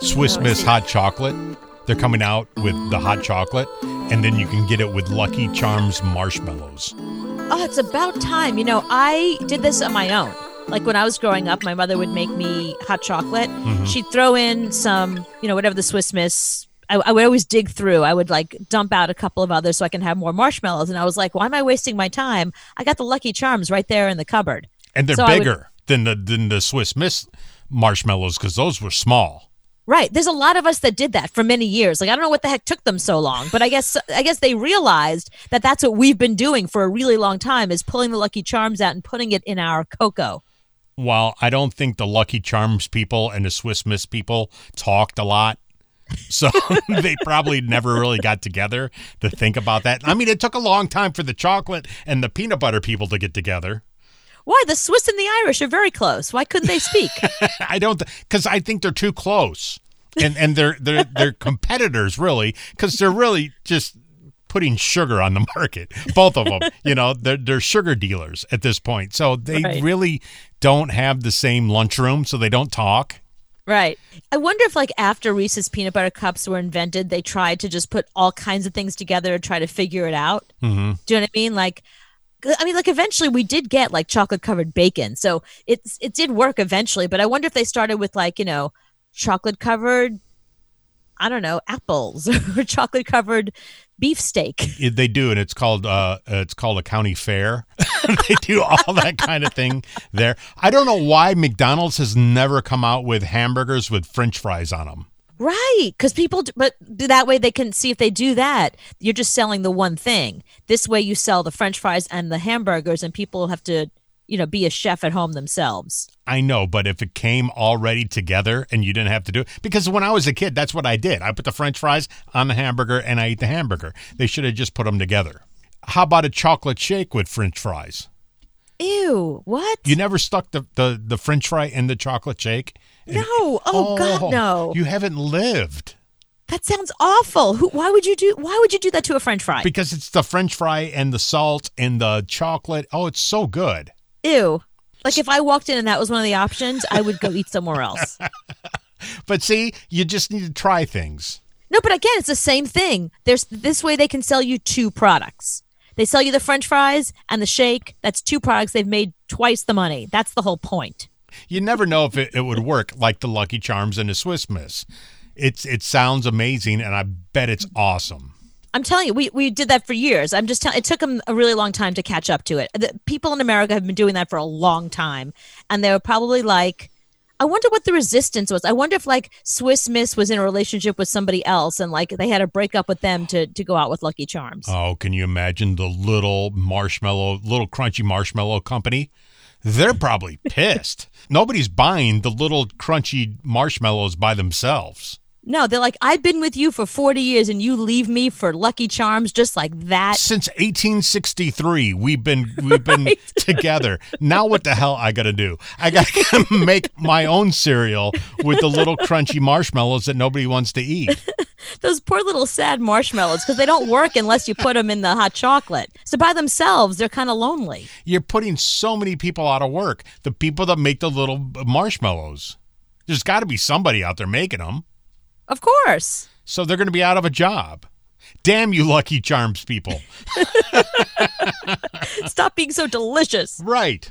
Swiss Miss hot chocolate. They're coming out with the hot chocolate, and then you can get it with Lucky Charms marshmallows. Oh, it's about time. You know, I did this on my own. Like when I was growing up, my mother would make me hot chocolate. Mm-hmm. She'd throw in some, you know, whatever the Swiss Miss. I, I would always dig through. I would like dump out a couple of others so I can have more marshmallows. And I was like, why am I wasting my time? I got the Lucky Charms right there in the cupboard. And they're So I would- bigger than the than the Swiss Miss marshmallows because those were small. Right. There's a lot of us that did that for many years. Like I don't know what the heck took them so long, but I guess I guess they realized that that's what we've been doing for a really long time is pulling the Lucky Charms out and putting it in our cocoa. While I don't think the Lucky Charms people and the Swiss Miss people talked a lot. So they probably never really got together to think about that. I mean, it took a long time for the chocolate and the peanut butter people to get together. Why the Swiss and the Irish are very close. Why couldn't they speak? I don't because I think they're too close, and and they're they're they're competitors really because they're really just putting sugar on the market. Both of them, you know, they're they're sugar dealers at this point, so they Right. really don't have the same lunchroom, so they don't talk. right. I wonder if like after Reese's peanut butter cups were invented, they tried to just put all kinds of things together and try to figure it out. hmm Do you know what I mean? Like, I mean, like eventually we did get like chocolate covered bacon, so it's it did work eventually. But I wonder if they started with like you know chocolate covered, I don't know, apples or chocolate covered beefsteak. They do, and it's called uh, it's called a county fair. they do all that kind of thing there. I don't know why McDonald's has never come out with hamburgers with French fries on them. Right, because people, but that way they can see if they do that, you're just selling the one thing. This way, you sell the French fries and the hamburgers, and people have to, you know, be a chef at home themselves. I know, but if it came already together and you didn't have to do it, because when I was a kid, that's what I did. I put the French fries on the hamburger and I eat the hamburger. They should have just put them together. How about a chocolate shake with French fries? Ew, what? You never stuck the, the, the French fry in the chocolate shake? No, oh, God, oh, no. You haven't lived that sounds awful. Who? Why would you do? Why would you do that to a French fry? because it's the French fry and the salt and the chocolate. Oh, it's so good. Ew. Like if I walked in and that was one of the options, I would go eat somewhere else. But see, you just need to try things. No, but again, it's the same thing. There's this way they can sell you two products. They sell you the French fries and the shake. That's two products. They've made twice the money. That's the whole point. You never know if it, it would work like the Lucky Charms and the Swiss Miss. It's it sounds amazing, and I bet it's awesome. I'm telling you, we, we did that for years. I'm just telling. It took them a really long time to catch up to it. The, people in America have been doing that for a long time, and they were probably like, I wonder what the resistance was. I wonder if like Swiss Miss was in a relationship with somebody else, and like they had to break up with them to to go out with Lucky Charms. Oh, can you imagine the little marshmallow, little crunchy marshmallow company? They're probably pissed. Nobody's buying the little crunchy marshmallows by themselves. No, they're like, I've been with you for 40 years, and you leave me for Lucky Charms just like that. Since 1863, we've been we've been together. Now what the hell I got to do? I got to make my own cereal with the little crunchy marshmallows that nobody wants to eat. Those poor little sad marshmallows because they don't work unless you put them in the hot chocolate. So by themselves, they're kind of lonely. You're putting so many people out of work. The people that make the little uh, marshmallows. There's got to be somebody out there making them. Of course. So they're going to be out of a job. Damn you, Lucky Charms people. Stop being so delicious. right.